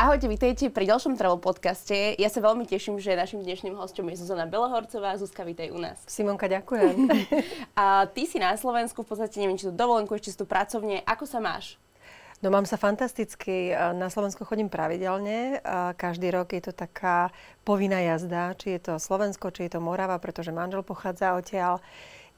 Ahojte, vítajte pri ďalšom travel podcaste. Ja sa veľmi teším, že našim dnešným hostom je Zuzana Belohorcová. Zuzka, vítaj u nás. Simonka, ďakujem. a ty si na Slovensku, v podstate neviem, či tu dovolenku, si tu pracovne. Ako sa máš? No mám sa fantasticky. Na Slovensku chodím pravidelne. Každý rok je to taká povinná jazda, či je to Slovensko, či je to Morava, pretože manžel pochádza odtiaľ.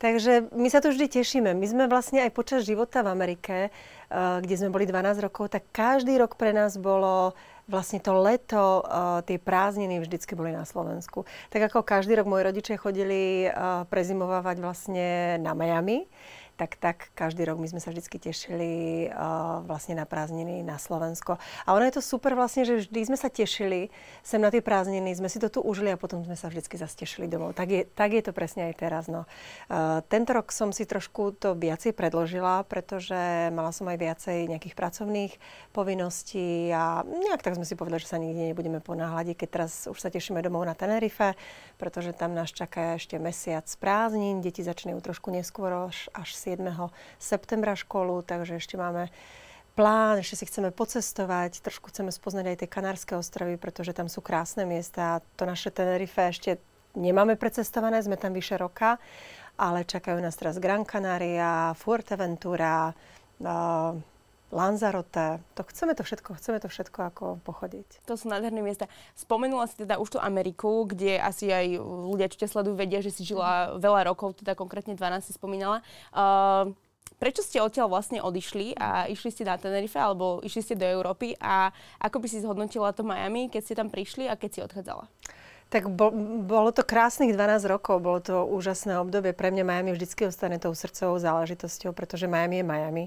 Takže my sa tu vždy tešíme. My sme vlastne aj počas života v Amerike, kde sme boli 12 rokov, tak každý rok pre nás bolo vlastne to leto, eh, tie prázdniny vždycky boli na Slovensku. Tak ako každý rok moji rodičia chodili eh, prezimovávať vlastne na Miami, tak, tak každý rok my sme sa vždy tešili uh, vlastne na prázdniny na Slovensko. A ono je to super vlastne, že vždy sme sa tešili sem na tie prázdniny, sme si to tu užili a potom sme sa vždy zase tešili domov. Tak je, tak je to presne aj teraz. No. Uh, tento rok som si trošku to viacej predložila, pretože mala som aj viacej nejakých pracovných povinností a nejak tak sme si povedali, že sa nikde nebudeme ponáhľadiť, keď teraz už sa tešíme domov na Tenerife, pretože tam nás čaká ešte mesiac prázdnin, deti začínajú trošku neskôr až, až 7. septembra školu, takže ešte máme plán, ešte si chceme pocestovať, trošku chceme spoznať aj tie Kanárske ostrovy, pretože tam sú krásne miesta. To naše Tenerife ešte nemáme precestované, sme tam vyše roka, ale čakajú nás teraz Gran Canaria, Fuerteventura, uh, Lanzarote. To chceme to všetko, chceme to všetko ako pochodiť. To sú nádherné miesta. Spomenula si teda už tú Ameriku, kde asi aj ľudia, čo ťa sledujú, vedia, že si žila veľa rokov, teda konkrétne 12 si spomínala. Uh, prečo ste odtiaľ vlastne odišli a išli ste na Tenerife alebo išli ste do Európy a ako by si zhodnotila to Miami, keď ste tam prišli a keď si odchádzala? Tak bo, bolo to krásnych 12 rokov, bolo to úžasné obdobie. Pre mňa Miami vždycky ostane tou srdcovou záležitosťou, pretože Miami je Miami.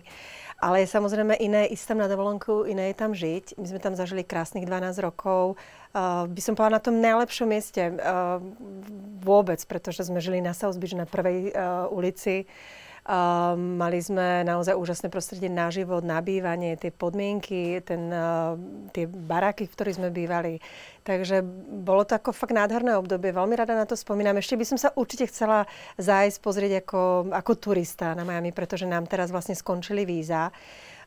Ale je samozrejme iné ísť tam na dovolenku, iné je tam žiť. My sme tam zažili krásnych 12 rokov. Uh, by som povedala na tom najlepšom mieste uh, vôbec, pretože sme žili na South Beach na prvej uh, ulici. Uh, mali sme naozaj úžasné prostredie na život, na bývanie, tie podmienky, ten, uh, tie baráky, v ktorých sme bývali. Takže bolo to ako fakt nádherné obdobie. Veľmi rada na to spomínam. Ešte by som sa určite chcela zájsť pozrieť ako, ako turista na Miami, pretože nám teraz vlastne skončili víza.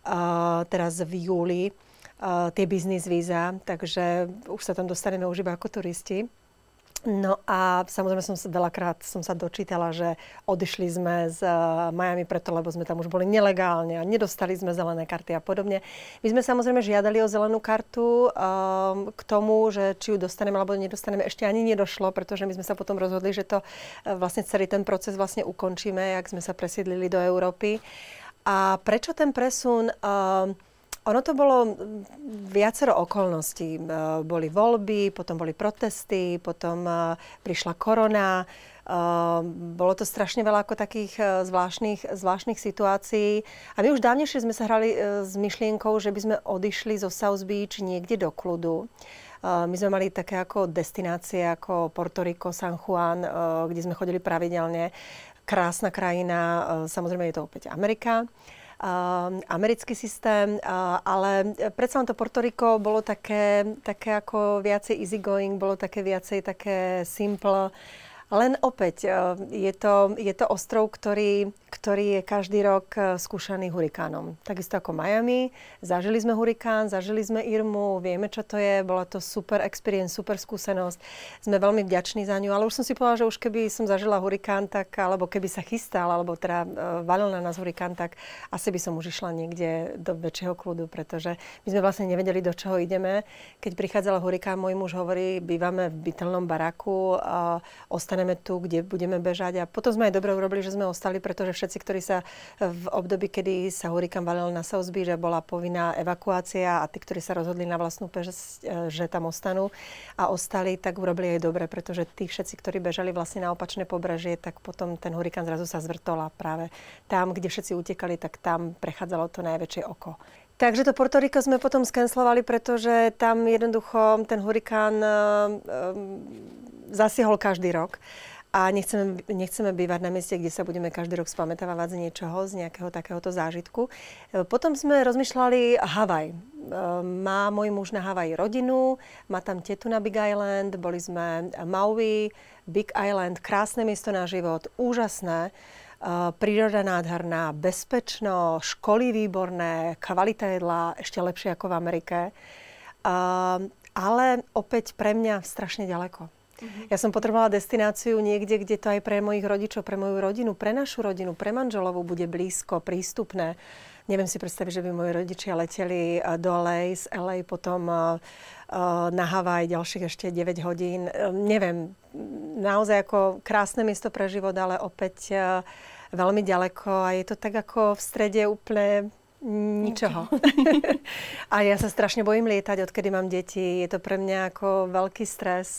Uh, teraz v júli uh, tie biznis víza, takže už sa tam dostaneme už iba ako turisti. No a samozrejme som veľakrát som sa dočítala, že odišli sme z eh, Miami preto, lebo sme tam už boli nelegálne a nedostali sme zelené karty a podobne. My sme samozrejme žiadali o zelenú kartu um, k tomu, že či ju dostaneme alebo nedostaneme, ešte ani nedošlo, pretože my sme sa potom rozhodli, že to uh, vlastne celý ten proces vlastne ukončíme, jak sme sa presiedlili do Európy. A prečo ten presun? Um, ono to bolo viacero okolností. Boli voľby, potom boli protesty, potom prišla korona. Bolo to strašne veľa ako takých e, zvláštnych, zvláštnych situácií. A my už dávnejšie sme sa hrali e, s myšlienkou, že by sme odišli zo South Beach niekde do kľudu. My sme mali také ako destinácie ako Porto Rico, San Juan, e, kde sme chodili pravidelne. Krásna krajina, samozrejme je to opäť Amerika. Ehm, americký systém, ale predsa len to Porto Rico bolo také, také ako viacej easygoing, bolo také viacej také simple. Len opäť, e, je to, je to ostrov, ktorý, ktorý je každý rok e, skúšaný hurikánom. Takisto ako Miami. Zažili sme hurikán, zažili sme Irmu, vieme, čo to je. Bola to super experience, super skúsenosť. Sme veľmi vďační za ňu, ale už som si povedala, že už keby som zažila hurikán, tak, alebo keby sa chystal, alebo teda e, valil na nás hurikán, tak asi by som už išla niekde do väčšieho kľudu, pretože my sme vlastne nevedeli, do čoho ideme. Keď prichádzala hurikán, môj muž hovorí, bývame v bytelnom baraku, a ostaneme tu, kde budeme bežať. A potom sme aj dobre urobili, že sme ostali, pretože všetci, ktorí sa v období, kedy sa hurikán valil na Beach, že bola povinná evakuácia a tí, ktorí sa rozhodli na vlastnú pež, že tam ostanú a ostali, tak urobili aj dobre, pretože tí všetci, ktorí bežali vlastne na opačné pobrežie, tak potom ten hurikán zrazu sa zvrtol a práve tam, kde všetci utekali, tak tam prechádzalo to najväčšie oko. Takže to Porto Rico sme potom skenslovali, pretože tam jednoducho ten hurikán um, zasiahol každý rok a nechceme, nechceme bývať na mieste, kde sa budeme každý rok spamätávať z niečoho, z nejakého takéhoto zážitku. E, potom sme rozmýšľali Havaj. Má môj muž na Havaji rodinu, má tam tetu na Big Island, boli sme Maui, Big Island, krásne miesto na život, úžasné. E, príroda nádherná, bezpečno, školy výborné, kvalita jedla ešte lepšie ako v Amerike. Uh, ale opäť pre mňa strašne ďaleko. Uh-huh. Ja som potrebovala destináciu niekde, kde to aj pre mojich rodičov, pre moju rodinu, pre našu rodinu, pre manželovu bude blízko, prístupné. Neviem si predstaviť, že by moji rodičia leteli eh, do LA, z LA potom uh, na Havaj ďalších ešte 9 hodín. Neviem, naozaj ako krásne miesto pre život, ale opäť veľmi ďaleko a je to tak ako v strede úplne Ničoho. a ja sa strašne bojím lietať, odkedy mám deti. Je to pre mňa ako veľký stres.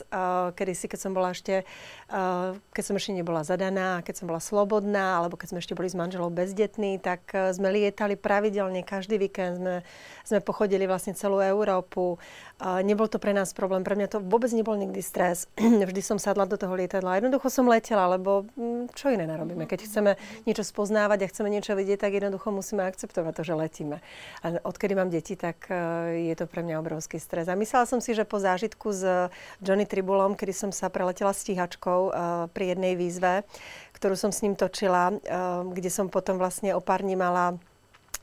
Kedy si, keď som bola ešte, keď som ešte nebola zadaná, keď som bola slobodná, alebo keď sme ešte boli s manželou bezdetní, tak e, sme lietali pravidelne, každý víkend sme, sme pochodili vlastne celú Európu. Nebol to pre nás problém, pre mňa to vôbec nebol nikdy stres. Vždy som sadla do toho lietadla. Jednoducho som letela, lebo mm, čo iné narobíme? Keď chceme niečo spoznávať a chceme niečo vidieť, tak jednoducho musíme akceptovať to, že letíme. A odkedy mám deti, tak e, je to pre mňa obrovský stres. A myslela som si, že po zážitku s Johnny Tribulom, kedy som sa preletela stíhačkou e, pri jednej výzve, ktorú som s ním točila, e, kde som potom vlastne o pár dní mala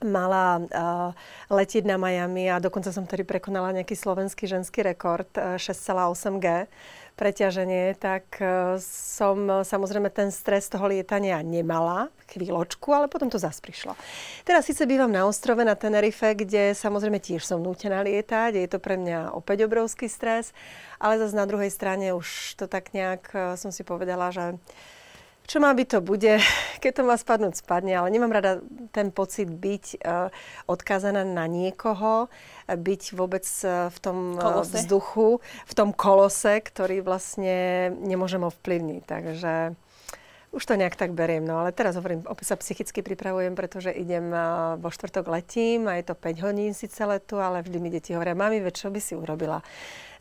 mala uh, letieť na Miami a dokonca som tedy prekonala nejaký slovenský ženský rekord uh, 6,8G preťaženie, tak uh, som samozrejme ten stres toho lietania nemala chvíľočku, ale potom to zase prišlo. Teraz síce bývam na ostrove na Tenerife, kde samozrejme tiež som nútená lietať, je to pre mňa opäť obrovský stres, ale zase na druhej strane už to tak nejak uh, som si povedala, že čo má byť, to bude. Keď to má spadnúť, spadne. Ale nemám rada ten pocit byť uh, odkázaná na niekoho, byť vôbec uh, v tom uh, vzduchu, v tom kolose, ktorý vlastne nemôžem ovplyvniť. Takže už to nejak tak beriem, no ale teraz hovorím, opäť sa psychicky pripravujem, pretože idem vo štvrtok letím a je to 5 hodín síce letu, ale vždy mi deti hovoria, mami, veď čo by si urobila?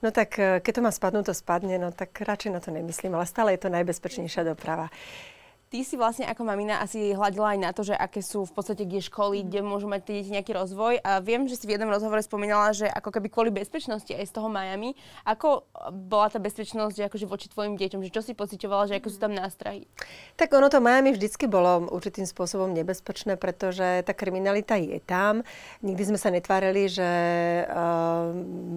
No tak e, keď to má spadnúť, to spadne, no tak radšej na to nemyslím, ale stále je to najbezpečnejšia doprava ty si vlastne ako mamina asi hľadila aj na to, že aké sú v podstate kde školy, kde môžu mať tie deti nejaký rozvoj. A viem, že si v jednom rozhovore spomínala, že ako keby kvôli bezpečnosti aj z toho Miami. Ako bola tá bezpečnosť že akože voči tvojim deťom? Že čo si pocitovala, že ako sú tam nástrahy? Tak ono to Miami vždycky bolo určitým spôsobom nebezpečné, pretože tá kriminalita je tam. Nikdy sme sa netvárili, že uh,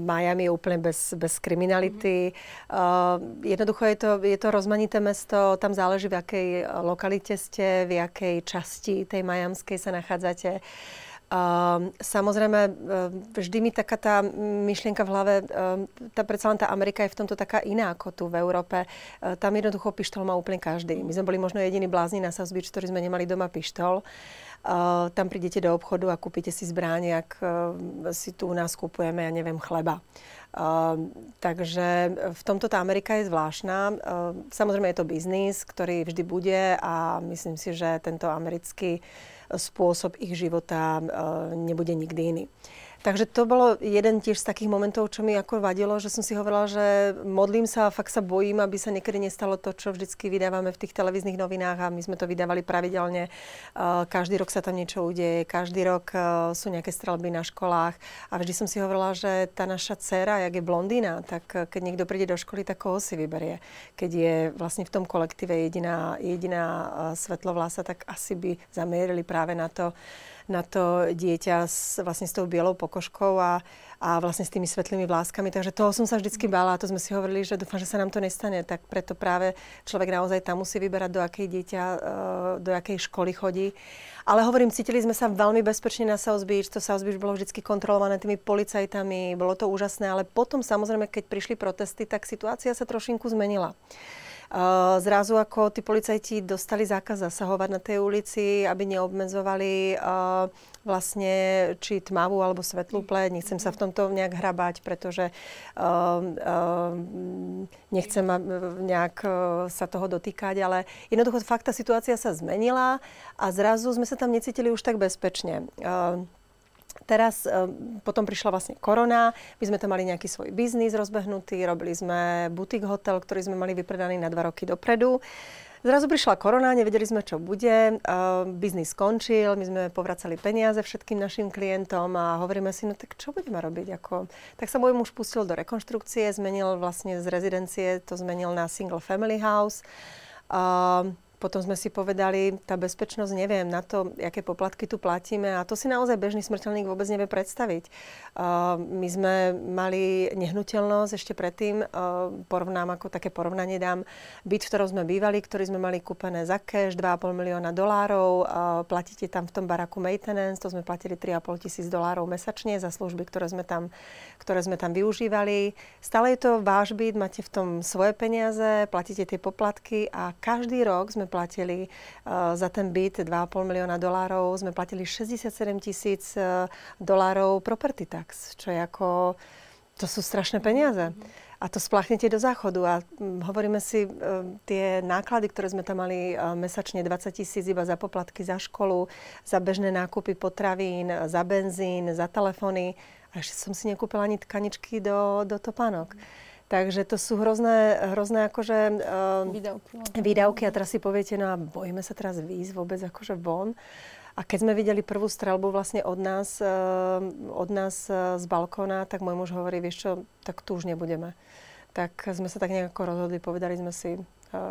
Miami je úplne bez, bez kriminality. Uh, jednoducho je to, je to rozmanité mesto, tam záleží v akej lokalite ste, v jakej časti tej majamskej sa nachádzate. Uh, samozrejme, uh, vždy mi taká tá myšlienka v hlave, uh, tá predsa len tá Amerika je v tomto taká iná ako tu v Európe. Uh, tam jednoducho pištol má úplne každý. My sme boli možno jediní blázni na South Beach, ktorí sme nemali doma pištol. Uh, tam prídete do obchodu a kúpite si zbráň, ak uh, si tu u nás kúpujeme, ja neviem, chleba. Uh, takže v tomto tá Amerika je zvláštna. Uh, samozrejme je to biznis, ktorý vždy bude a myslím si, že tento americký spôsob ich života uh, nebude nikdy iný. Takže to bolo jeden tiež z takých momentov, čo mi ako vadilo, že som si hovorila, že modlím sa a fakt sa bojím, aby sa niekedy nestalo to, čo vždycky vydávame v tých televíznych novinách a my sme to vydávali pravidelne. Každý rok sa tam niečo udeje, každý rok e, sú nejaké strelby na školách a vždy som si hovorila, že tá naša dcera, jak je blondína, tak e, keď niekto príde do školy, tak koho si vyberie. Keď je vlastne v tom kolektíve jediná, jediná e, svetlovlása, tak asi by zamierili práve na to, na to dieťa s, vlastne s tou bielou pokožkou a, a vlastne s tými svetlými vláskami. Takže toho som sa vždycky bála a to sme si hovorili, že dúfam, že sa nám to nestane. Tak preto práve človek naozaj tam musí vyberať, do akej dieťa, e, do akej školy chodí. Ale hovorím, cítili sme sa veľmi bezpečne na South Beach. To South Beach bolo vždy kontrolované tými policajtami, bolo to úžasné, ale potom samozrejme, keď prišli protesty, tak situácia sa trošinku zmenila. Zrazu ako tí policajti dostali zákaz zasahovať na tej ulici, aby neobmedzovali vlastne či tmavú alebo svetlú pleť. Nechcem sa v tomto nejak hrabať, pretože nechcem nejak sa toho dotýkať, ale jednoducho fakt tá situácia sa zmenila a zrazu sme sa tam necítili už tak bezpečne. Teraz e, potom prišla vlastne korona, my sme tam mali nejaký svoj biznis rozbehnutý, robili sme butik hotel, ktorý sme mali vypredaný na dva roky dopredu. Zrazu prišla korona, nevedeli sme, čo bude. Uh, biznis skončil, my sme povracali peniaze všetkým našim klientom a hovoríme si, no tak čo budeme robiť? Ako... Tak sa môj muž pustil do rekonštrukcie, zmenil vlastne z rezidencie, to zmenil na single family house. Uh, potom sme si povedali, tá bezpečnosť, neviem, na to, aké poplatky tu platíme a to si naozaj bežný smrteľník vôbec nevie predstaviť. Uh, my sme mali nehnuteľnosť ešte predtým, uh, porovnám, ako také porovnanie dám, byt, v ktorom sme bývali, ktorý sme mali kúpené za cash, 2,5 milióna dolárov, uh, platíte tam v tom baraku maintenance, to sme platili 3,5 tisíc dolárov mesačne za služby, ktoré sme, tam, ktoré sme tam využívali. Stále je to váš byt, máte v tom svoje peniaze, platíte tie poplatky a každý rok sme platili uh, za ten byt 2,5 milióna dolárov, sme platili 67 tisíc uh, dolárov property tax, čo je ako, to sú strašné peniaze. A to spláchnete do záchodu a hm, hovoríme si, uh, tie náklady, ktoré sme tam mali uh, mesačne 20 tisíc iba za poplatky za školu, za bežné nákupy potravín, za benzín, za telefóny. A ešte som si nekúpila ani tkaničky do, do topánok. Mm. Takže to sú hrozné, hrozné akože, uh, výdavky. No. výdavky a teraz si poviete, no a bojíme sa teraz výjsť vôbec akože von. A keď sme videli prvú strelbu vlastne od nás, uh, od nás uh, z balkóna, tak môj muž hovorí, vieš čo, tak tu už nebudeme. Tak sme sa tak nejako rozhodli, povedali sme si,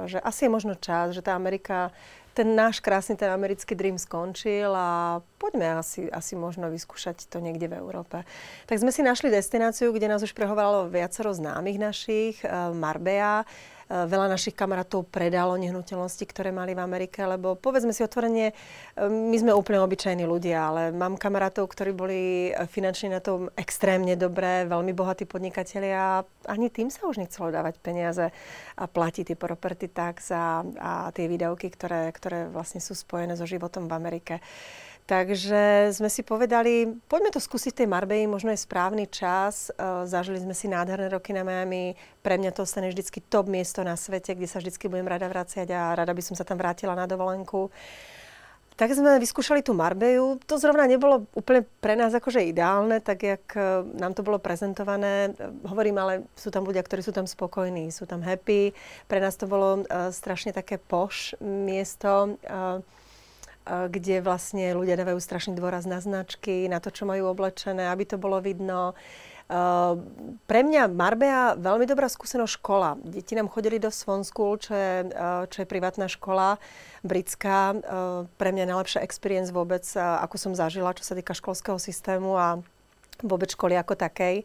že asi je možno čas, že tá Amerika ten náš krásny, ten americký dream skončil a poďme asi, asi možno vyskúšať to niekde v Európe. Tak sme si našli destináciu, kde nás už prehováralo viacero známych našich, uh, Marbella, Eh, veľa našich kamarátov predalo nehnuteľnosti, ktoré mali v Amerike, lebo povedzme si otvorene, eh, my sme úplne obyčajní ľudia, ale mám kamarátov, ktorí boli eh, finančne na tom extrémne dobré, veľmi bohatí podnikatelia a ani tým sa už nechcelo dávať peniaze a platiť tie property tax a, a tie výdavky, ktoré, ktoré vlastne sú spojené so životom v Amerike. Takže sme si povedali, poďme to skúsiť v tej Marbei, možno je správny čas. Uh, zažili sme si nádherné roky na Miami. Pre mňa to ostane vždycky top miesto na svete, kde sa vždycky budem rada vráciať a rada by som sa tam vrátila na dovolenku. Tak sme vyskúšali tú Marbeju. To zrovna nebolo úplne pre nás akože ideálne, tak jak e, nám to bolo prezentované. Hovorím, ale sú tam ľudia, ktorí sú tam spokojní, sú tam happy. Pre nás to bolo uh, strašne také poš miesto. Uh, kde vlastne ľudia dávajú strašný dôraz na značky, na to, čo majú oblečené, aby to bolo vidno. Pre mňa Marbea veľmi dobrá skúsenosť škola. Deti nám chodili do Swan School, čo je, čo je privátna škola britská. Pre mňa najlepšia experience vôbec, ako som zažila, čo sa týka školského systému a vôbec školy ako takej.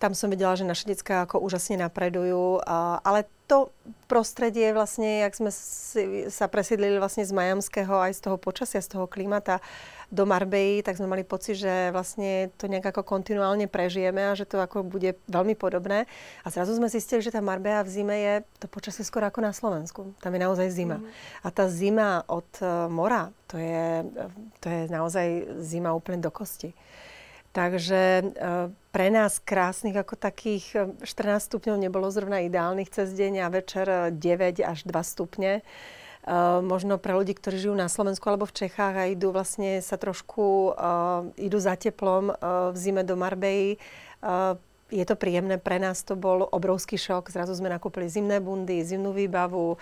Tam som videla, že naše detská ako úžasne napredujú, ale to prostredie vlastne, jak sme si, sa presídlili vlastne z Majamského aj z toho počasia, z toho klimata do Marbei, tak sme mali pocit, že vlastne to nejak ako kontinuálne prežijeme a že to ako bude veľmi podobné. A zrazu sme zistili, že tá Marbea v zime je to počasie skoro ako na Slovensku. Tam je naozaj zima. Mm. A tá zima od uh, mora, to je, to je naozaj zima úplne do kosti. Takže e, pre nás krásnych ako takých 14 e, stupňov nebolo zrovna ideálnych cez deň a večer 9 e, až 2 stupne. Možno pre ľudí, ktorí žijú na Slovensku alebo v Čechách a idú vlastne sa trošku, idú za teplom v zime do Marbei, je to príjemné, pre nás to bol obrovský šok. Zrazu sme nakúpili zimné bundy, zimnú výbavu,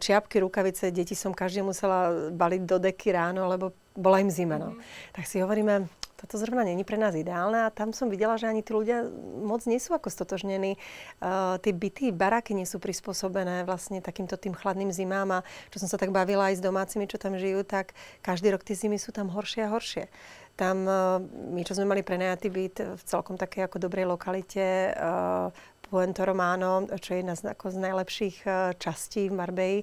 čiapky, rukavice. Deti som každý musela baliť do deky ráno, lebo bola im zima. No. Mm. Tak si hovoríme, toto zrovna není pre nás ideálne a tam som videla, že ani tí ľudia moc nie sú ako stotožnení. Uh, tie byty, baraky nie sú prispôsobené vlastne takýmto tým chladným zimám a čo som sa tak bavila aj s domácimi, čo tam žijú, tak každý rok tie zimy sú tam horšie a horšie. Tam uh, my, čo sme mali prenajatý byt v celkom takej ako dobrej lokalite, uh, Puento Romano, čo je jedna z, ako z najlepších častí v Marbei,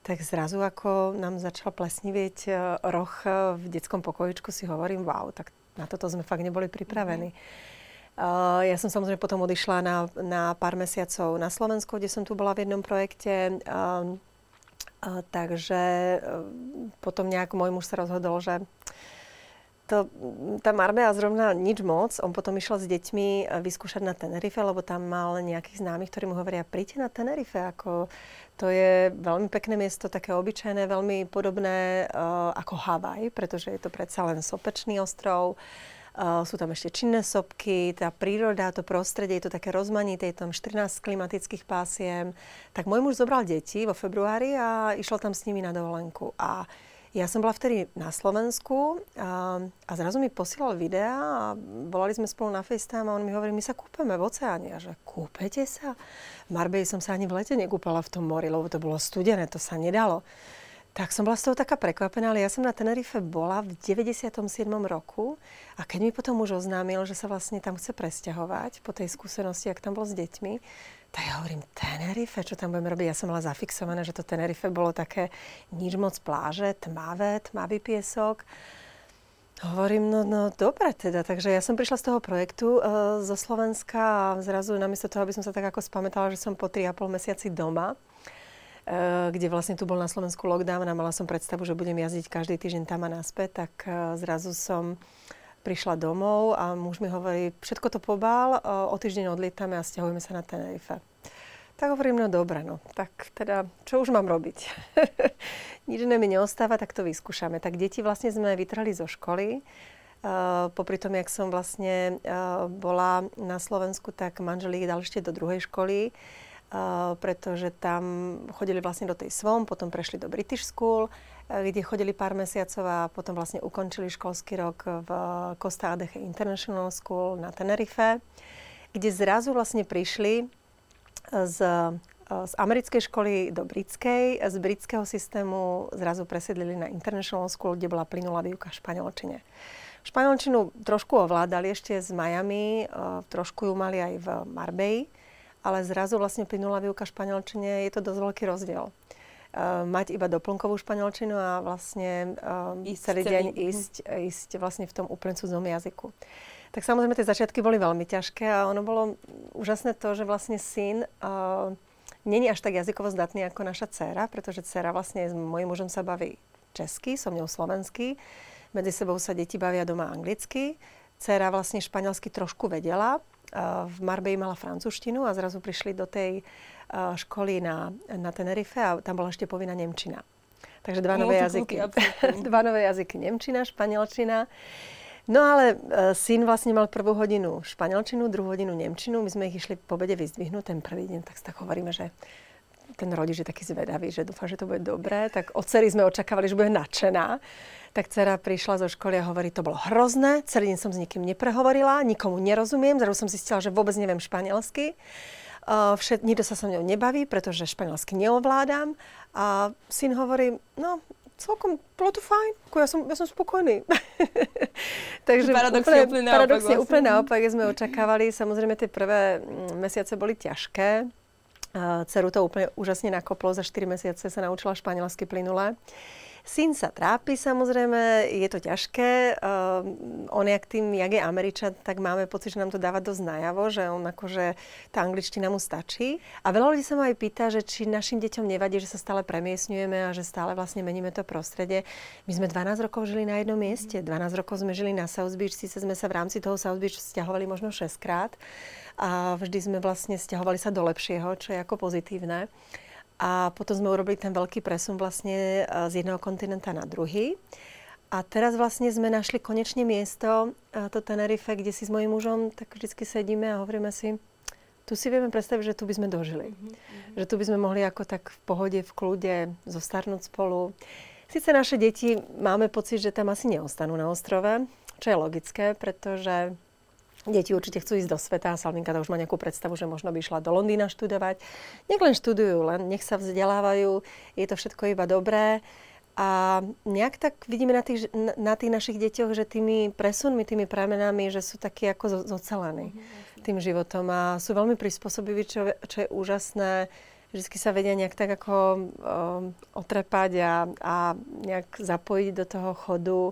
tak zrazu ako nám začal plesnivieť roh v detskom pokojičku, si hovorím, wow, tak na toto sme fakt neboli pripravení. Uh, ja som samozrejme potom odišla na, na pár mesiacov na Slovensko, kde som tu bola v jednom projekte. Uh, uh, takže uh, potom nejak môj muž sa rozhodol, že to, tá Marbea zrovna nič moc. On potom išiel s deťmi vyskúšať na Tenerife, lebo tam mal nejakých známych, ktorí mu hovoria, príďte na Tenerife, ako to je veľmi pekné miesto, také obyčajné, veľmi podobné uh, ako Havaj, pretože je to predsa len sopečný ostrov. Uh, sú tam ešte činné sopky, tá príroda, to prostredie, je to také rozmanité, je tam 14 klimatických pásiem. Tak môj muž zobral deti vo februári a išiel tam s nimi na dovolenku. A ja som bola vtedy na Slovensku a, a zrazu mi posielal videa a volali sme spolu na FaceTime a on mi hovorí, my sa kúpeme v oceáne. A že kúpete sa? V Marbei som sa ani v lete nekúpala v tom mori, lebo to bolo studené, to sa nedalo. Tak som bola z toho taká prekvapená, ale ja som na Tenerife bola v 97. roku a keď mi potom už oznámil, že sa vlastne tam chce presťahovať po tej skúsenosti, ak tam bol s deťmi, tak ja hovorím, Tenerife, čo tam budeme robiť? Ja som mala zafixované, že to Tenerife bolo také nič moc pláže, tmavé, tmavý piesok. Hovorím, no, no dobre teda, takže ja som prišla z toho projektu uh, zo Slovenska a zrazu namiesto toho, aby som sa tak ako spamätala, že som po 3,5 mesiaci doma, kde vlastne tu bol na Slovensku lockdown a mala som predstavu, že budem jazdiť každý týždeň tam a naspäť, tak eh, zrazu som prišla domov a muž mi hovorí, všetko to pobál, eh, o týždeň odlietame a stiahujeme sa na Tenerife. Tak hovorím, no dobre, no, tak teda, čo už mám robiť? Nič iné mi neostáva, tak to vyskúšame. Tak deti vlastne sme vytrhli zo školy. Uh, popri tom, jak som vlastne uh, bola na Slovensku, tak manžel ich dal ešte do druhej školy pretože tam chodili vlastne do tej SWOM, potom prešli do British School, kde chodili pár mesiacov a potom vlastne ukončili školský rok v Costa Adeche International School na Tenerife, kde zrazu vlastne prišli z, z americkej školy do britskej, z britského systému zrazu presedlili na International School, kde bola plynulá výuka v španielčine. Španielčinu trošku ovládali ešte z Miami, trošku ju mali aj v Marbei, ale zrazu vlastne plynulá výuka španielčine, je to dosť veľký rozdiel. Uh, mať iba doplnkovú španielčinu a vlastne uh, ísť celý deň celý. ísť, ísť vlastne v tom úplne cudzom jazyku. Tak samozrejme tie začiatky boli veľmi ťažké a ono bolo úžasné to, že vlastne syn uh, není až tak jazykovo zdatný ako naša dcéra, pretože dcéra vlastne s mojím mužom sa baví česky, so mňou slovenský. Medzi sebou sa deti bavia doma anglicky. Dcéra vlastne španielsky trošku vedela, v Marbei mala francúzštinu a zrazu prišli do tej školy na, na Tenerife a tam bola ešte povinná Nemčina. Takže dva nové jazyky. dva nové jazyky. Nemčina, španielčina. No ale uh, syn vlastne mal prvú hodinu španielčinu, druhú hodinu nemčinu. My sme ich išli po bede vyzdvihnúť ten prvý deň, tak tak hovoríme, že ten rodič je taký zvedavý, že dúfa, že to bude dobré. Tak od sme očakávali, že bude nadšená tak dcera prišla zo školy a hovorí, to bolo hrozné, celý deň som s nikým neprehovorila, nikomu nerozumiem, zrazu som zistila, že vôbec neviem španielsky. Uh, všet, nikto sa so mnou nebaví, pretože španielsky neovládam. A syn hovorí, no, celkom, bolo to fajn, ja som, ja som spokojný. Takže paradoxne úplne, úplne naopak. Paradoxne vlastne. úplne naopak, sme očakávali. Samozrejme, tie prvé mm, mesiace boli ťažké. Ceru to úplne úžasne nakoplo, za 4 mesiace sa naučila španielsky plynule. Syn sa trápi samozrejme, je to ťažké. Uh, on jak tým, jak je Američan, tak máme pocit, že nám to dáva dosť najavo, že on akože tá angličtina mu stačí. A veľa ľudí sa ma aj pýta, že či našim deťom nevadí, že sa stále premiesňujeme a že stále vlastne meníme to prostredie. My sme 12 rokov žili na jednom mieste. 12 rokov sme žili na South Beach, síce sme sa v rámci toho South Beach stiahovali možno 6 krát a vždy sme vlastne stiahovali sa do lepšieho, čo je ako pozitívne. A potom sme urobili ten veľký presun vlastne e, z jedného kontinenta na druhý. A teraz vlastne sme našli konečne miesto, e, to Tenerife, kde si s mojím mužom tak vždycky sedíme a hovoríme si, tu si vieme predstaviť, že tu by sme dožili. Mm-hmm. Že tu by sme mohli ako tak v pohode, v kľude zostarnúť spolu. Sice naše deti máme pocit, že tam asi neostanú na ostrove, čo je logické, pretože Deti určite chcú ísť do sveta a Salminka to už má nejakú predstavu, že možno by išla do Londýna študovať. Nech len študujú, len nech sa vzdelávajú, je to všetko iba dobré. A nejak tak vidíme na tých, na tých našich deťoch, že tými presunmi, tými pramenami, že sú takí ako zocelení mm-hmm. tým životom a sú veľmi prispôsobiví, čo, čo je úžasné. Vždy sa vedia nejak tak ako um, otrepať a, a nejak zapojiť do toho chodu.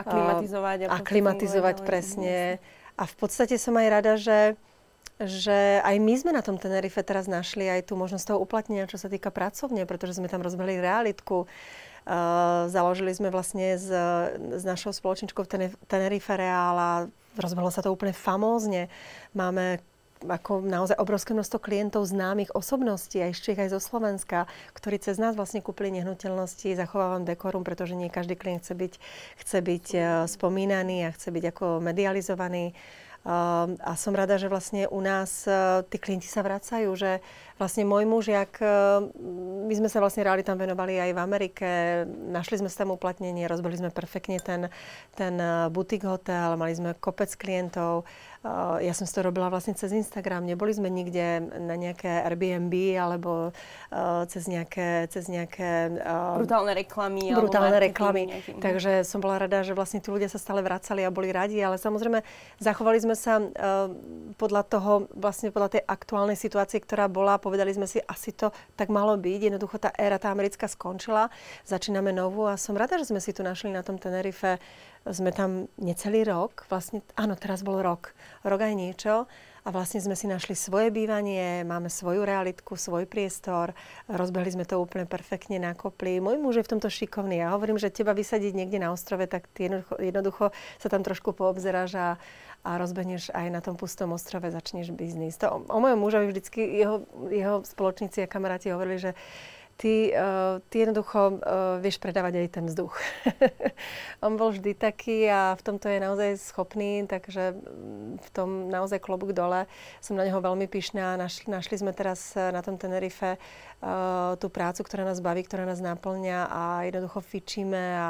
A klimatizovať. A klimatizovať presne. Vlastne a v podstate som aj rada, že, že aj my sme na tom Tenerife teraz našli aj tú možnosť toho uplatnenia, čo sa týka pracovne, pretože sme tam rozbehli realitku. Uh, založili sme vlastne s, s našou spoločničkou Tenerife Real a rozbehlo sa to úplne famózne. Máme ako naozaj obrovské množstvo klientov známych osobností, aj z Čech, aj zo Slovenska, ktorí cez nás vlastne kúpili nehnuteľnosti. Zachovávam dekorum, pretože nie každý klient chce byť, chce byť uh, spomínaný a chce byť ako medializovaný. Uh, a som rada, že vlastne u nás uh, tí klienti sa vracajú, že vlastne môj muž, jak, e, my sme sa vlastne reali tam venovali aj v Amerike, našli sme tam uplatnenie, rozbili sme perfektne ten, ten butik hotel, mali sme kopec klientov, ja som si to robila vlastne cez Instagram. Neboli sme nikde na nejaké Airbnb alebo uh, cez nejaké... Cez nejaké uh, brutálne reklamy. Brutálne reklamy. Nejakým. Takže som bola rada, že vlastne tí ľudia sa stále vracali a boli radi, ale samozrejme zachovali sme sa podľa toho, vlastne podľa tej aktuálnej situácie, ktorá bola. Povedali sme si, asi to tak malo byť. Jednoducho tá éra, tá americká skončila. Začíname novú a som rada, že sme si tu našli na tom Tenerife sme tam necelý rok, vlastne, áno, teraz bol rok, rok aj niečo a vlastne sme si našli svoje bývanie, máme svoju realitku, svoj priestor, rozbehli sme to úplne perfektne na kopli. Môj muž je v tomto šikovný. Ja hovorím, že teba vysadiť niekde na ostrove, tak ty jednoducho, jednoducho sa tam trošku poobzeráš a, a rozbehneš aj na tom pustom ostrove, začneš biznis. To, o, o mojom mužovi vždycky jeho, jeho spoločníci a kamaráti hovorili, že ty, uh, ty jednoducho uh, vieš predávať aj ten vzduch. On bol vždy taký a v tomto je naozaj schopný, takže mm, v tom naozaj klobúk dole. Som na neho veľmi pyšná. Našli, našli sme teraz na tom Tenerife uh, tú prácu, ktorá nás baví, ktorá nás naplňa a jednoducho fičíme a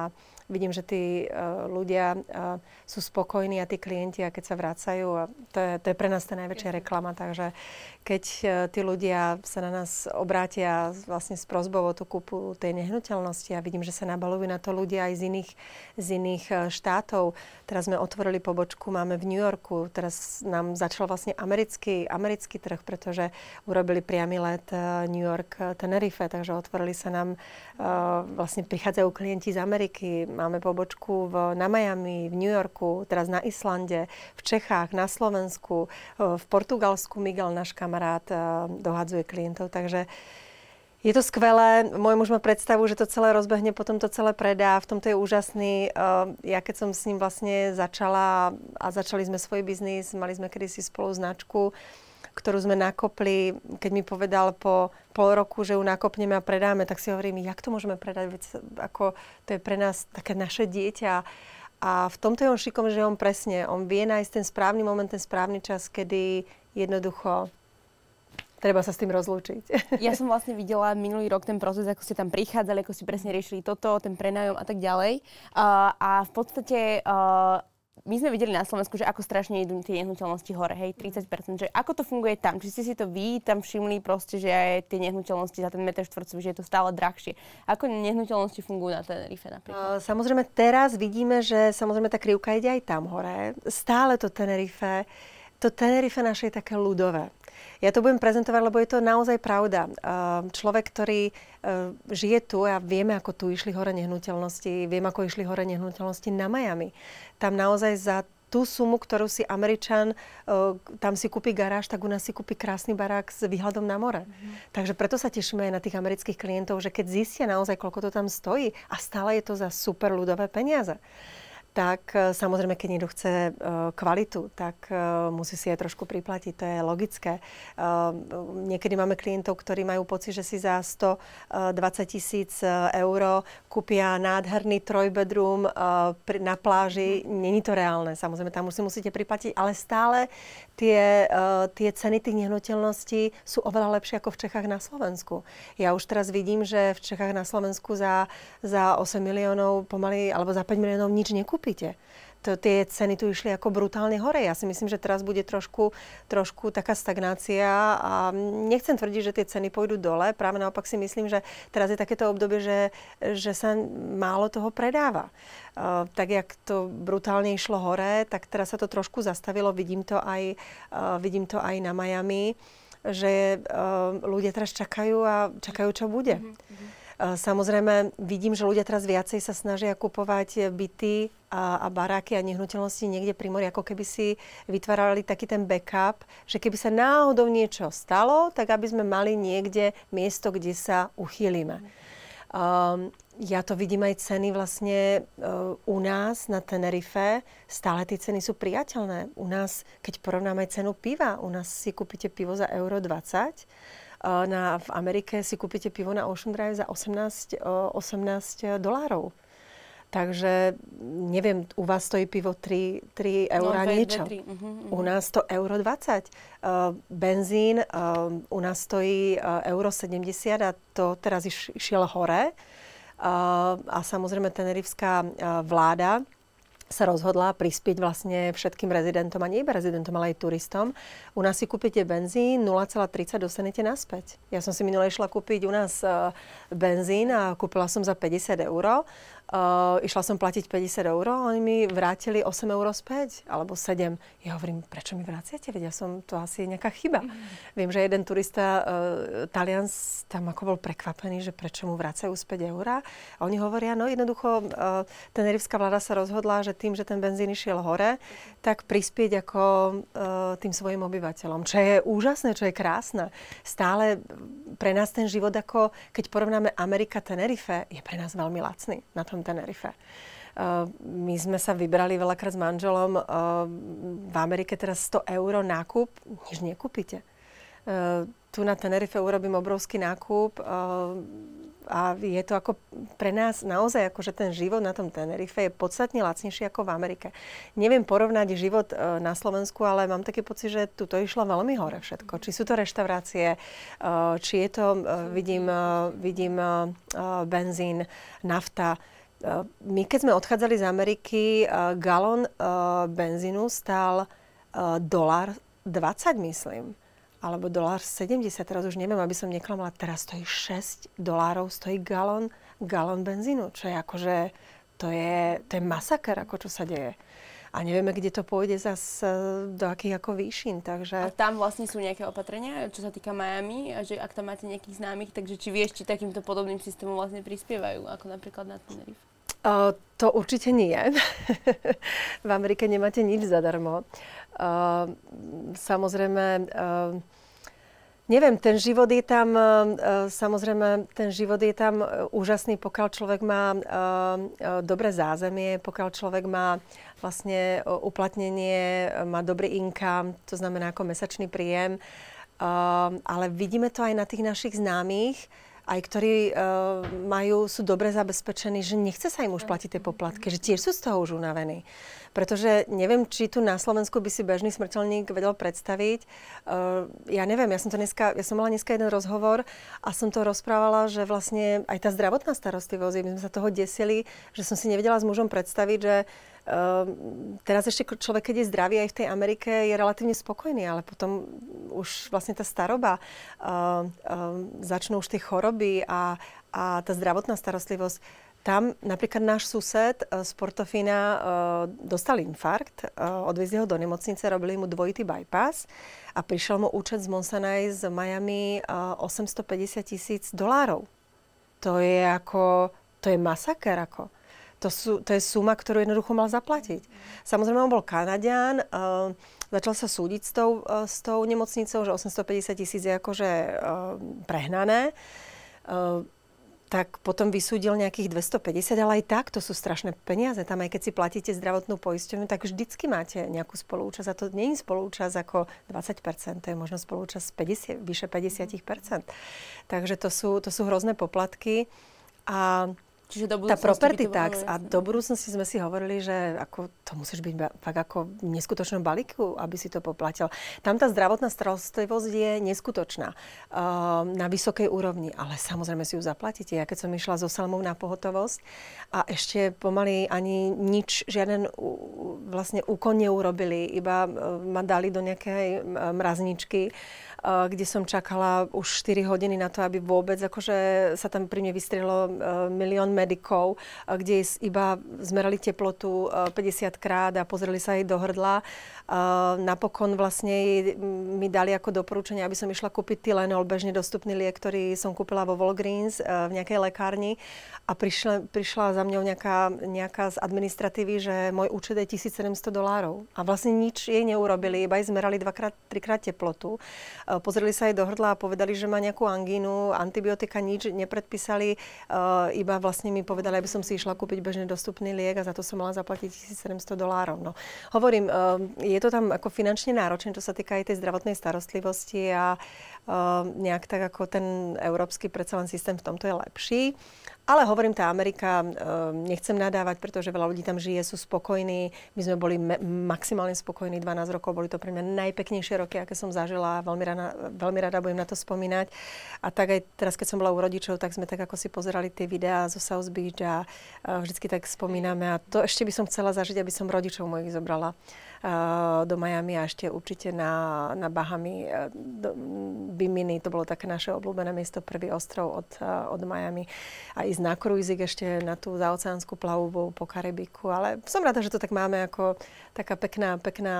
vidím, že tí uh, ľudia uh, sú spokojní a tí klienti, a keď sa vracajú, a to je, to je pre nás tá najväčšia reklama, takže keď uh, tí ľudia sa na nás obrátia vlastne s prozbou o tú kúpu tej nehnuteľnosti a vidím, že sa nabalujú na to ľudia aj z iných, z iných uh, štátov. Teraz sme otvorili pobočku, máme v New Yorku, teraz nám začal vlastne americký, americký trh, pretože urobili priamy let uh, New York Tenerife, takže otvorili sa nám, uh, vlastne prichádzajú klienti z Ameriky, máme pobočku v, na Miami, v New Yorku, teraz na Islande, v Čechách, na Slovensku, e, v Portugalsku Miguel, náš kamarát, e, dohadzuje klientov. Takže je to skvelé. Môj muž má predstavu, že to celé rozbehne, potom to celé predá. V tomto je úžasný. E, ja keď som s ním vlastne začala a začali sme svoj biznis, mali sme kedysi spolu značku, ktorú sme nakopli, keď mi povedal po pol roku, že ju nakopneme a predáme, tak si hovorím, jak to môžeme predať, veď ako to je pre nás také naše dieťa. A v tomto je on šikom, že on presne, on vie nájsť ten správny moment, ten správny čas, kedy jednoducho treba sa s tým rozlúčiť. Ja som vlastne videla minulý rok ten proces, ako ste tam prichádzali, ako ste presne riešili toto, ten prenájom a tak ďalej. Uh, a v podstate uh, my sme videli na Slovensku, že ako strašne idú tie nehnuteľnosti hore, hej, 30%, že ako to funguje tam? Či ste si to vy tam všimli proste, že aj tie nehnuteľnosti za ten meter štvorcový, že je to stále drahšie. Ako nehnuteľnosti fungujú na Tenerife napríklad? Samozrejme teraz vidíme, že samozrejme tá krivka ide aj tam hore. Stále to Tenerife, to Tenerife naše je také ľudové. Ja to budem prezentovať, lebo je to naozaj pravda. Ehm, človek, ktorý ehm, žije tu a vieme, ako tu išli hore nehnuteľnosti, viem, ako išli hore nehnuteľnosti na Miami. Tam naozaj za tú sumu, ktorú si Američan, uh, tam si kúpi garáž, tak u nás si kúpi krásny barák s výhľadom na more. Mm-hmm. Takže preto sa tešíme aj na tých amerických klientov, že keď zistia naozaj, koľko to tam stojí a stále je to za super ľudové peniaze tak e, samozrejme, keď niekto chce e, kvalitu, tak e, musí si aj trošku priplatiť, to je logické. Niekedy máme klientov, ktorí majú pocit, že si za 120 tisíc eur kúpia nádherný trojbedroom na pláži. Není to reálne, samozrejme, tam si musíte priplatiť, ale stále tie, tie ceny tých nehnuteľností sú oveľa lepšie ako v Čechách na Slovensku. Ja už teraz vidím, že v Čechách na Slovensku za, za 8 miliónov pomaly, alebo za 5 miliónov nič nekúpia kúpite. To, tie ceny tu išli ako brutálne hore. Ja si myslím, že teraz bude trošku, trošku taká stagnácia a nechcem tvrdiť, že tie ceny pôjdu dole. Práve naopak si myslím, že teraz je takéto obdobie, že, že sa málo toho predáva. Uh, tak, jak to brutálne išlo hore, tak teraz sa to trošku zastavilo. Vidím to aj, uh, vidím to aj na Miami, že uh, ľudia teraz čakajú a čakajú, čo bude. Mm-hmm. Samozrejme, vidím, že ľudia teraz viacej sa snažia kupovať byty a, a baráky a nehnuteľnosti niekde pri mori, ako keby si vytvárali taký ten backup, že keby sa náhodou niečo stalo, tak aby sme mali niekde miesto, kde sa uchýlime. Um, ja to vidím aj ceny vlastne uh, u nás na Tenerife. Stále tie ceny sú priateľné. U nás, keď porovnáme cenu piva, u nás si kúpite pivo za euro 20 na, v Amerike si kúpite pivo na Ocean Drive za 18, 18 dolárov. Takže neviem, u vás stojí pivo 3, 3 eur no, niečo. 3. Uh-huh, uh-huh. U nás to euro 20. Uh, benzín uh, u nás stojí uh, euro 70 a to teraz iš, išiel hore. Uh, a samozrejme tenerivská uh, vláda sa rozhodla prispieť vlastne všetkým rezidentom, a nie iba rezidentom, ale aj turistom. U nás si kúpite benzín, 0,30 dostanete naspäť. Ja som si minule išla kúpiť u nás benzín a kúpila som za 50 eur Uh, išla som platiť 50 eur, oni mi vrátili 8 eur späť, alebo 7. Ja hovorím, prečo mi vráciate? Veď ja som, to asi je nejaká chyba. Mm. Viem, že jeden turista, uh, Talian, tam ako bol prekvapený, že prečo mu vracajú späť eurá. A oni hovoria, no jednoducho, uh, tenerivská vláda sa rozhodla, že tým, že ten benzín išiel hore, tak prispieť ako uh, tým svojim obyvateľom. Čo je úžasné, čo je krásne. Stále pre nás ten život, ako keď porovnáme Amerika Tenerife, je pre nás veľmi lacný na tom Tenerife. Uh, my sme sa vybrali veľakrát s manželom. Uh, v Amerike teraz 100 eur nákup, nič nekúpite. Uh, tu na Tenerife urobím obrovský nákup a je to ako pre nás naozaj, že ten život na tom Tenerife je podstatne lacnejší ako v Amerike. Neviem porovnať život na Slovensku, ale mám taký pocit, že tu to išlo veľmi hore všetko. Či sú to reštaurácie, či je to, vidím, vidím benzín, nafta, my keď sme odchádzali z Ameriky, uh, galón uh, benzínu stál uh, dolar 20, myslím. Alebo dolar 70, teraz už neviem, aby som neklamala. Teraz stojí 6 dolárov, stojí galón, galón benzínu, čo je akože, to je, to je masaker, ako čo sa deje a nevieme, kde to pôjde zase do akých ako výšin. Takže... A tam vlastne sú nejaké opatrenia, čo sa týka Miami, a že ak tam máte nejakých známych, takže či vieš, či takýmto podobným systémom vlastne prispievajú, ako napríklad na Tenerife? Uh, to určite nie. v Amerike nemáte nič zadarmo. Uh, samozrejme, uh, neviem, ten život je tam, uh, samozrejme, ten život je tam úžasný, pokiaľ človek má uh, dobré zázemie, pokiaľ človek má vlastne uplatnenie, má dobrý income, to znamená ako mesačný príjem. Uh, ale vidíme to aj na tých našich známych, aj ktorí uh, majú, sú dobre zabezpečení, že nechce sa im už platiť tie poplatky, že tiež sú z toho už unavení. Pretože neviem, či tu na Slovensku by si bežný smrteľník vedel predstaviť. Uh, ja neviem, ja som, to dneska, ja som mala dneska jeden rozhovor a som to rozprávala, že vlastne aj tá zdravotná starostlivosť, my sme sa toho desili, že som si nevedela s mužom predstaviť, že Uh, teraz ešte človek, keď je zdravý aj v tej Amerike, je relatívne spokojný, ale potom už vlastne tá staroba, uh, uh, začnú už tie choroby a, a tá zdravotná starostlivosť. Tam napríklad náš sused z Portofína uh, dostal infarkt, uh, odviezli ho do nemocnice, robili mu dvojitý bypass a prišiel mu účet z Monsanai z Miami uh, 850 tisíc dolárov. To je ako, to je masaker ako. To, sú, to je suma, ktorú jednoducho mal zaplatiť. Samozrejme, on bol Kanadian, uh, začal sa súdiť s tou, uh, s tou nemocnicou, že 850 tisíc je akože uh, prehnané. Uh, tak potom vysúdil nejakých 250, ale aj tak to sú strašné peniaze. Tam aj keď si platíte zdravotnú poisťovňu, tak vždycky máte nejakú spolúčasť. A to nie je spolúčasť ako 20%, to je možno spolúčasť 50, vyše 50%. Takže to sú, to sú hrozné poplatky. A Čiže do tá property tax a do budúcnosti sme si hovorili, že ako, to musíš byť fakt ako v neskutočnom balíku, aby si to poplatil. Tam tá zdravotná starostlivosť je neskutočná uh, na vysokej úrovni, ale samozrejme si ju zaplatíte. Ja keď som išla so Salmou na pohotovosť a ešte pomaly ani nič, žiaden vlastne úkon neurobili, iba uh, ma dali do nejakej mrazničky kde som čakala už 4 hodiny na to, aby vôbec akože sa tam pri mne vystrelo milión medikov, kde iba zmerali teplotu 50 krát a pozreli sa jej do hrdla. Napokon vlastne mi dali ako doporučenie, aby som išla kúpiť Tylenol, bežne dostupný liek, ktorý som kúpila vo Walgreens v nejakej lekárni a prišla, prišla za mňou nejaká, nejaká z administratívy, že môj účet je 1700 dolárov. A vlastne nič jej neurobili, iba jej zmerali dvakrát, trikrát teplotu. E, pozreli sa jej do hrdla a povedali, že má nejakú angínu, antibiotika nič nepredpísali, e, iba vlastne mi povedali, aby som si išla kúpiť bežne dostupný liek a za to som mala zaplatiť 1700 dolárov. No. Hovorím, je to tam ako finančne náročné, čo sa týka aj tej zdravotnej starostlivosti a nejak tak ako ten európsky predsa len systém v tomto je lepší. Ale hovorím, tá Amerika, nechcem nadávať, pretože veľa ľudí tam žije, sú spokojní. My sme boli me- maximálne spokojní 12 rokov, boli to pre mňa najpeknejšie roky, aké som zažila. Veľmi rada, veľmi rada budem na to spomínať. A tak aj teraz, keď som bola u rodičov, tak sme tak ako si pozerali tie videá zo South Beach a vždycky tak spomíname. A to ešte by som chcela zažiť, aby som rodičov mojich zobrala do Miami a ešte určite na, na Bahamy, do Bimini, to bolo také naše obľúbené miesto, prvý ostrov od, od Miami. A ísť na krujzik ešte na tú zaoceánsku plavbu po Karibiku. Ale som rada, že to tak máme ako taká pekná, pekná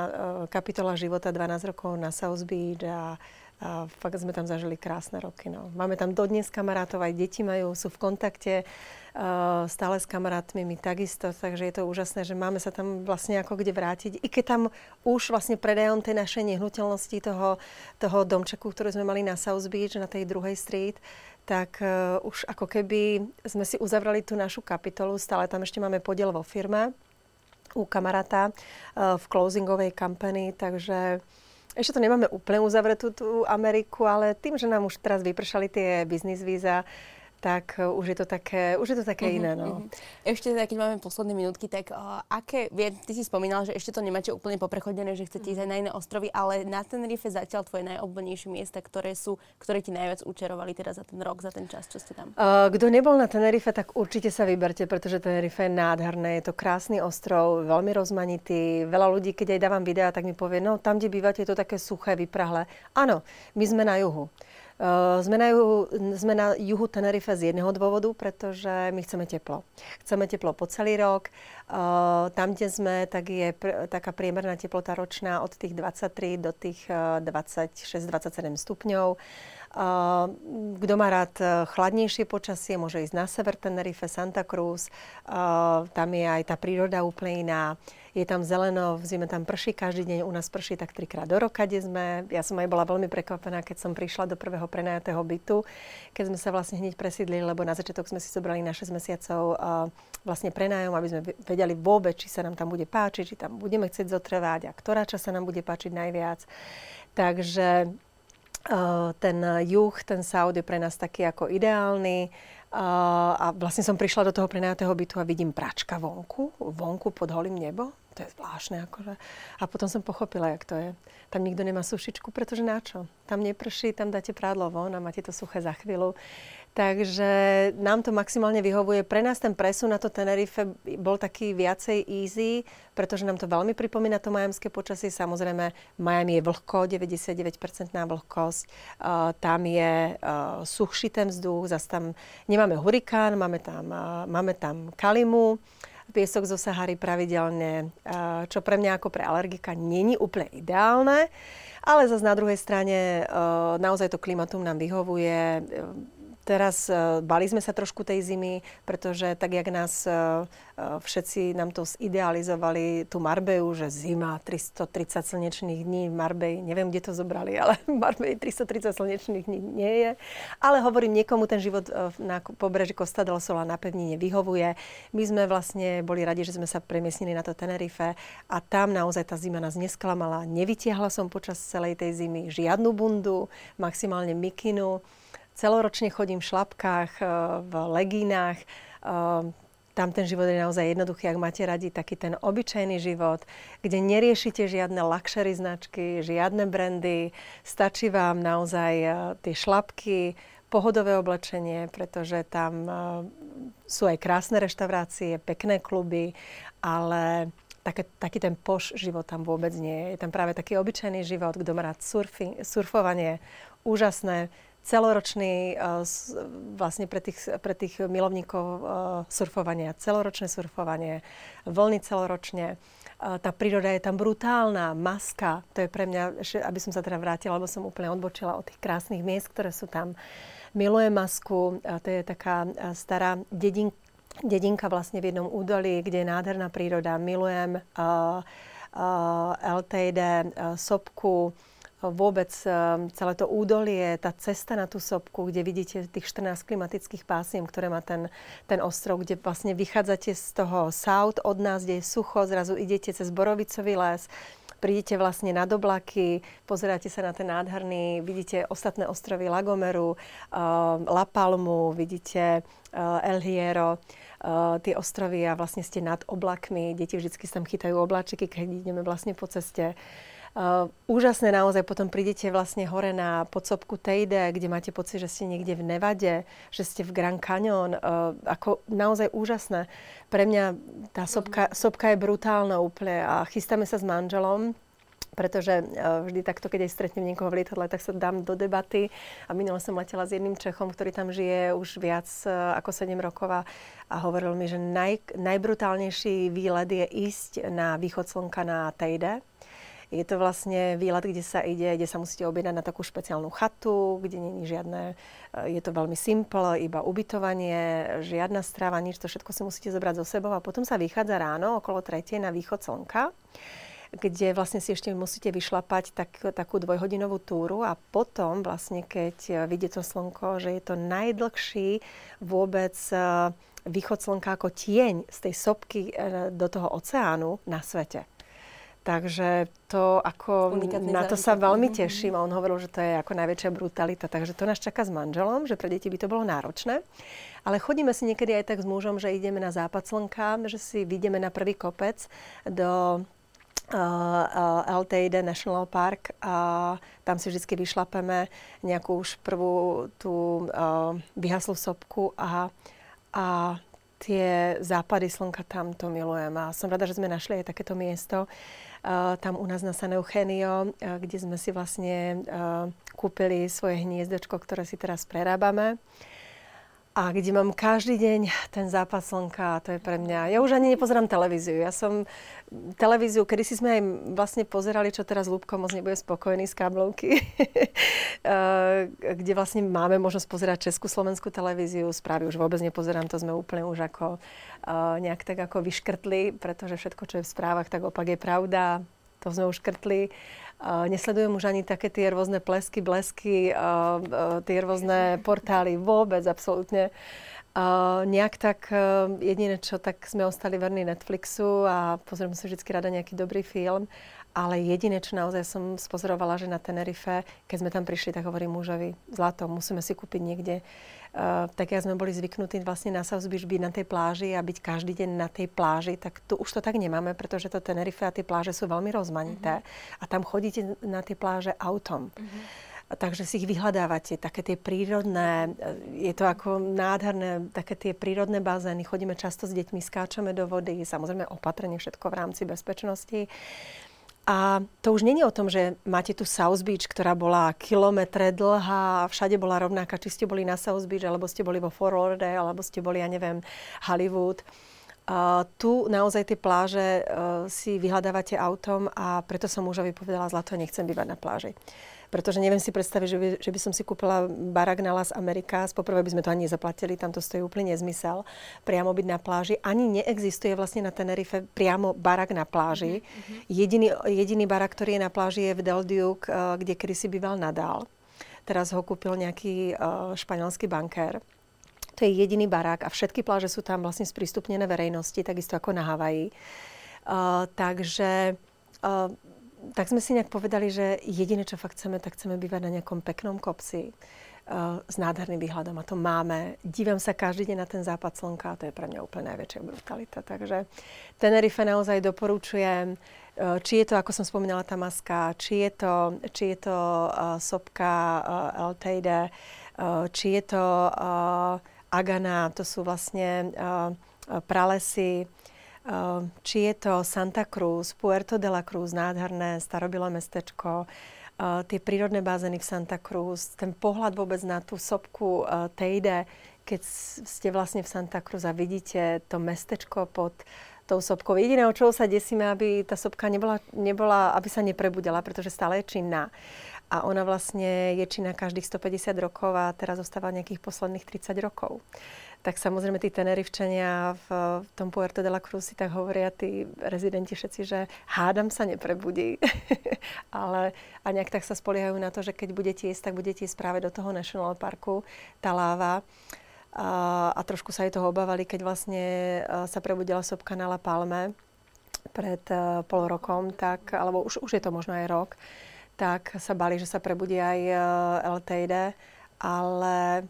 kapitola života, 12 rokov na South Beach a a fakt sme tam zažili krásne roky. No. Máme tam dodnes kamarátov, aj deti majú, sú v kontakte uh, stále s kamarátmi, my takisto, takže je to úžasné, že máme sa tam vlastne ako kde vrátiť. I keď tam už vlastne predajom tej našej nehnuteľnosti, toho, toho domčeku, ktorý sme mali na South Beach, na tej druhej street, tak uh, už ako keby sme si uzavrali tú našu kapitolu, stále tam ešte máme podiel vo firme u kamaráta uh, v closingovej kampanii, takže ešte to nemáme úplne uzavretú tú Ameriku, ale tým, že nám už teraz vypršali tie biznis víza, tak uh, už je to také, už je to také uh-huh, iné. No. Uh-huh. Ešte teda, keď máme posledné minútky, tak uh, aké, vie, ty si spomínal, že ešte to nemáte úplne poprechodené, že chcete ísť aj na iné ostrovy, ale na ten Tenerife zatiaľ tvoje najobľúbenejšie miesta, ktoré sú, ktoré ti najviac učerovali teda za ten rok, za ten čas, čo ste tam? Uh, kto nebol na Tenerife, tak určite sa vyberte, pretože Tenerife je nádherné, je to krásny ostrov, veľmi rozmanitý. Veľa ľudí, keď aj dávam videa, tak mi povie, no tam, kde bývate, je to také suché, vyprahlé. Áno, my sme na juhu. Uh, sme, na juhu, sme na juhu Tenerife z jedného dôvodu, pretože my chceme teplo. Chceme teplo po celý rok. Uh, tam, kde sme, tak je pr- taká priemerná teplota ročná od tých 23 do tých uh, 26-27 stupňov. Kto má rád chladnejšie počasie, môže ísť na sever Tenerife, Santa Cruz. Tam je aj tá príroda úplne iná je tam zeleno, v zime tam prší každý deň, u nás prší tak trikrát do roka, kde sme. Ja som aj bola veľmi prekvapená, keď som prišla do prvého prenajatého bytu, keď sme sa vlastne hneď presídlili, lebo na začiatok sme si zobrali na 6 mesiacov vlastne prenájom, aby sme vedeli vôbec, či sa nám tam bude páčiť, či tam budeme chcieť zotrvať a ktorá časť sa nám bude páčiť najviac. Takže ten juh, ten Saud je pre nás taký ako ideálny. A vlastne som prišla do toho prenajatého bytu a vidím pračka vonku, vonku pod holým nebo to je zvláštne. Akože. A potom som pochopila, jak to je. Tam nikto nemá sušičku, pretože na? Tam neprší, tam dáte prádlo von a máte to suché za chvíľu. Takže nám to maximálne vyhovuje. Pre nás ten presun na to Tenerife bol taký viacej easy, pretože nám to veľmi pripomína to majamské počasie. Samozrejme, Miami je vlhko, 99% vlhkosť. Uh, tam je uh, suchší ten vzduch, zase tam nemáme hurikán, máme tam, uh, máme tam kalimu piesok zo Sahary pravidelne, čo pre mňa ako pre alergika není úplne ideálne, ale zase na druhej strane naozaj to klimatum nám vyhovuje Teraz uh, bali sme sa trošku tej zimy, pretože tak, jak nás uh, všetci nám to zidealizovali, tú Marbeju, že zima, 330 slnečných dní v Marbeji, neviem, kde to zobrali, ale v Marbeji 330 slnečných dní nie je. Ale hovorím, niekomu ten život uh, na pobreží Costa del Sola na pevnine vyhovuje. My sme vlastne boli radi, že sme sa premiesnili na to Tenerife a tam naozaj tá zima nás nesklamala. Nevytiahla som počas celej tej zimy žiadnu bundu, maximálne mikinu. Celoročne chodím v šlapkách, eh, v legínach. Eh, tam ten život je naozaj jednoduchý, ak máte radi taký ten obyčajný život, kde neriešite žiadne luxury značky, žiadne brandy. Stačí vám naozaj eh, tie šlapky, pohodové oblečenie, pretože tam sú aj krásne reštaurácie, pekné kluby, ale také, taký ten poš život tam vôbec nie je. Je tam práve taký obyčajný život, kto má rád surfing, surfovanie, úžasné celoročný uh, vlastne pre tých, pre tých milovníkov uh, surfovania, celoročné surfovanie, vlny celoročne. Uh, tá príroda je tam brutálna, maska, to je pre mňa, aby som sa teda vrátila, lebo som úplne odbočila od tých krásnych miest, ktoré sú tam. Milujem masku, to je taká stará dedinka, dedinka vlastne v jednom údolí, kde je nádherná príroda. Milujem uh, uh, LTD, uh, sopku, vôbec celé to údolie, tá cesta na tú sopku, kde vidíte tých 14 klimatických pásiem, ktoré má ten, ten ostrov, kde vlastne vychádzate z toho south od nás, kde je sucho, zrazu idete cez Borovicový les, prídete vlastne nad oblaky, pozeráte sa na ten nádherný, vidíte ostatné ostrovy Lagomeru, uh, La Palmu, vidíte uh, El Hierro, uh, tie ostrovy a vlastne ste nad oblakmi. Deti vždy tam chytajú obláčiky, keď ideme vlastne po ceste. Úžasné naozaj, potom prídete vlastne hore na podsopku Tejde, kde máte pocit, že ste niekde v Nevade, že ste v Grand Canyon. Uh, ako naozaj úžasné. Pre mňa tá sopka, sopka je brutálna úplne a chystáme sa s manželom pretože uh, vždy takto, keď aj stretnem niekoho v lietadle, tak sa dám do debaty. A minule som letela s jedným Čechom, ktorý tam žije už viac ako 7 rokov a, a hovoril mi, že naj, najbrutálnejší výlet je ísť na východ slnka na Tejde je to vlastne výlet, kde sa ide, kde sa musíte objednať na takú špeciálnu chatu, kde není žiadne, je to veľmi simple, iba ubytovanie, žiadna strava, nič, to všetko si musíte zobrať so sebou a potom sa vychádza ráno okolo tretej na východ slnka kde vlastne si ešte musíte vyšlapať tak, takú dvojhodinovú túru a potom vlastne, keď vidie to slnko, že je to najdlhší vôbec východ slnka ako tieň z tej sopky e, do toho oceánu na svete. Takže to ako, na to sa veľmi mhm. teším a on hovoril, že to je ako najväčšia brutalita. Takže to nás čaká s manželom, že pre deti by to bolo náročné. Ale chodíme si niekedy aj tak s mužom, že ideme na západ slnka, že si vidíme na prvý kopec do uh, uh, Alteide National Park a tam si vždy vyšlapeme nejakú už prvú tú uh, vyhaslú sopku a, a tie západy slnka tam to milujem a som rada, že sme našli aj takéto miesto tam u nás na San Eugenio, kde sme si vlastne kúpili svoje hniezdočko, ktoré si teraz prerábame a kde mám každý deň ten zápas slnka a to je pre mňa... Ja už ani nepozerám televíziu. Ja som televíziu, kedy si sme aj vlastne pozerali, čo teraz Lúbko moc nebude spokojný z káblovky, kde vlastne máme možnosť pozerať českú, slovenskú televíziu. Správy už vôbec nepozerám, to sme úplne už ako nejak tak ako vyškrtli, pretože všetko, čo je v správach, tak opak je pravda. To sme už škrtli. Nesledujem už ani také tie rôzne plesky, blesky, tie rôzne portály, vôbec, absolútne. Uh, nejak tak, uh, jediné čo, tak sme ostali verní Netflixu a pozriem si vždy rada nejaký dobrý film. Ale jediné, čo naozaj som spozorovala, že na Tenerife, keď sme tam prišli, tak hovorím mužovi, zlato, musíme si kúpiť niekde Uh, tak ja sme boli zvyknutí vlastne na South Beach byť na tej pláži a byť každý deň na tej pláži, tak tu už to tak nemáme, pretože to Tenerife a tie pláže sú veľmi rozmanité uh-huh. a tam chodíte na tie pláže autom. Uh-huh. Takže si ich vyhľadávate, také tie prírodné, e, je to ako nádherné, také tie prírodné bazény, chodíme často s deťmi, skáčame do vody, samozrejme opatrne všetko v rámci bezpečnosti. A to už není o tom, že máte tu South Beach, ktorá bola kilometre dlhá, všade bola rovnaká, či ste boli na South Beach, alebo ste boli vo Fort Lauderdale, alebo ste boli, ja neviem, Hollywood. Uh, tu naozaj tie pláže uh, si vyhľadávate autom a preto som mužovi povedala, zlato, nechcem bývať na pláži pretože neviem si predstaviť, že by, že by som si kúpila barak na Las Americas. Poprvé by sme to ani nezaplatili, tam to stojí úplne nezmysel. Priamo byť na pláži. Ani neexistuje vlastne na Tenerife priamo barak na pláži. Mm-hmm. Jediný, jediný barak, ktorý je na pláži je v Del Duke, uh, kde kedysi býval Nadal. Teraz ho kúpil nejaký uh, španielský bankér. To je jediný barák a všetky pláže sú tam vlastne sprístupnené verejnosti, takisto ako na Havaji. Uh, takže uh, tak sme si nejak povedali, že jediné, čo fakt chceme, tak chceme bývať na nejakom peknom kopci uh, s nádherným výhľadom a to máme. Dívam sa každý deň na ten západ slnka a to je pre mňa úplne najväčšia brutalita. Takže Tenerife naozaj doporučujem. Uh, či je to, ako som spomínala, tá maska, či je to, či je to uh, sopka uh, El Teide, uh, či je to uh, Agana, to sú vlastne uh, pralesy, či je to Santa Cruz, Puerto de la Cruz, nádherné starobilé mestečko, ehm, tie prírodné bázeny v Santa Cruz, ten pohľad vôbec na tú sopku ehm, Tejde, keď ste vlastne v Santa Cruz a vidíte to mestečko pod tou sopkou. Jediné, o čo sa desíme, aby tá sopka nebola, nebola, aby sa neprebudela, pretože stále je činná. A ona vlastne je činná každých 150 rokov a teraz zostáva nejakých posledných 30 rokov. Tak samozrejme tí Tenerivčania v, tom Puerto de la Cruz si tak hovoria tí rezidenti všetci, že hádam sa neprebudí. Ale a nejak tak sa spoliehajú na to, že keď budete jesť, tak budete jesť práve do toho National Parku, tá láva. A, a trošku sa aj toho obávali, keď vlastne sa prebudila sopka na La Palme pred uh, pol rokom, tak, alebo už, už je to možno aj rok, tak sa bali, že sa prebudí aj uh, LTD, ale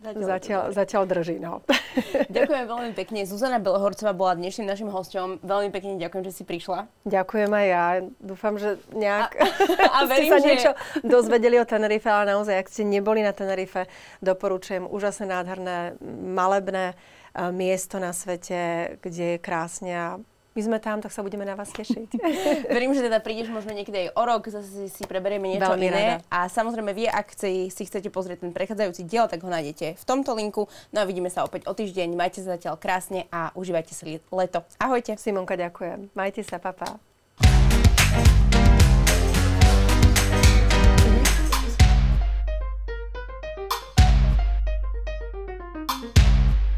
Zatiaľ, zatiaľ, zatiaľ drží, no. Ďakujem veľmi pekne. Zuzana Belohorcová bola dnešným našim hosťom. Veľmi pekne ďakujem, že si prišla. Ďakujem aj ja. Dúfam, že nejak a, a verím, ste sa že... niečo dozvedeli o Tenerife, ale naozaj, ak ste neboli na Tenerife, doporučujem úžasné, nádherné, malebné uh, miesto na svete, kde je krásne a my sme tam, tak sa budeme na vás tešiť. Verím, že teda prídeš možno niekedy aj o rok, zase si preberieme niečo Veľmi iné. Rada. A samozrejme vy, ak si, si chcete pozrieť ten prechádzajúci diel, tak ho nájdete v tomto linku. No a vidíme sa opäť o týždeň. Majte sa zatiaľ krásne a užívajte si leto. Ahojte. Simonka, ďakujem. Majte sa, papa. Pa.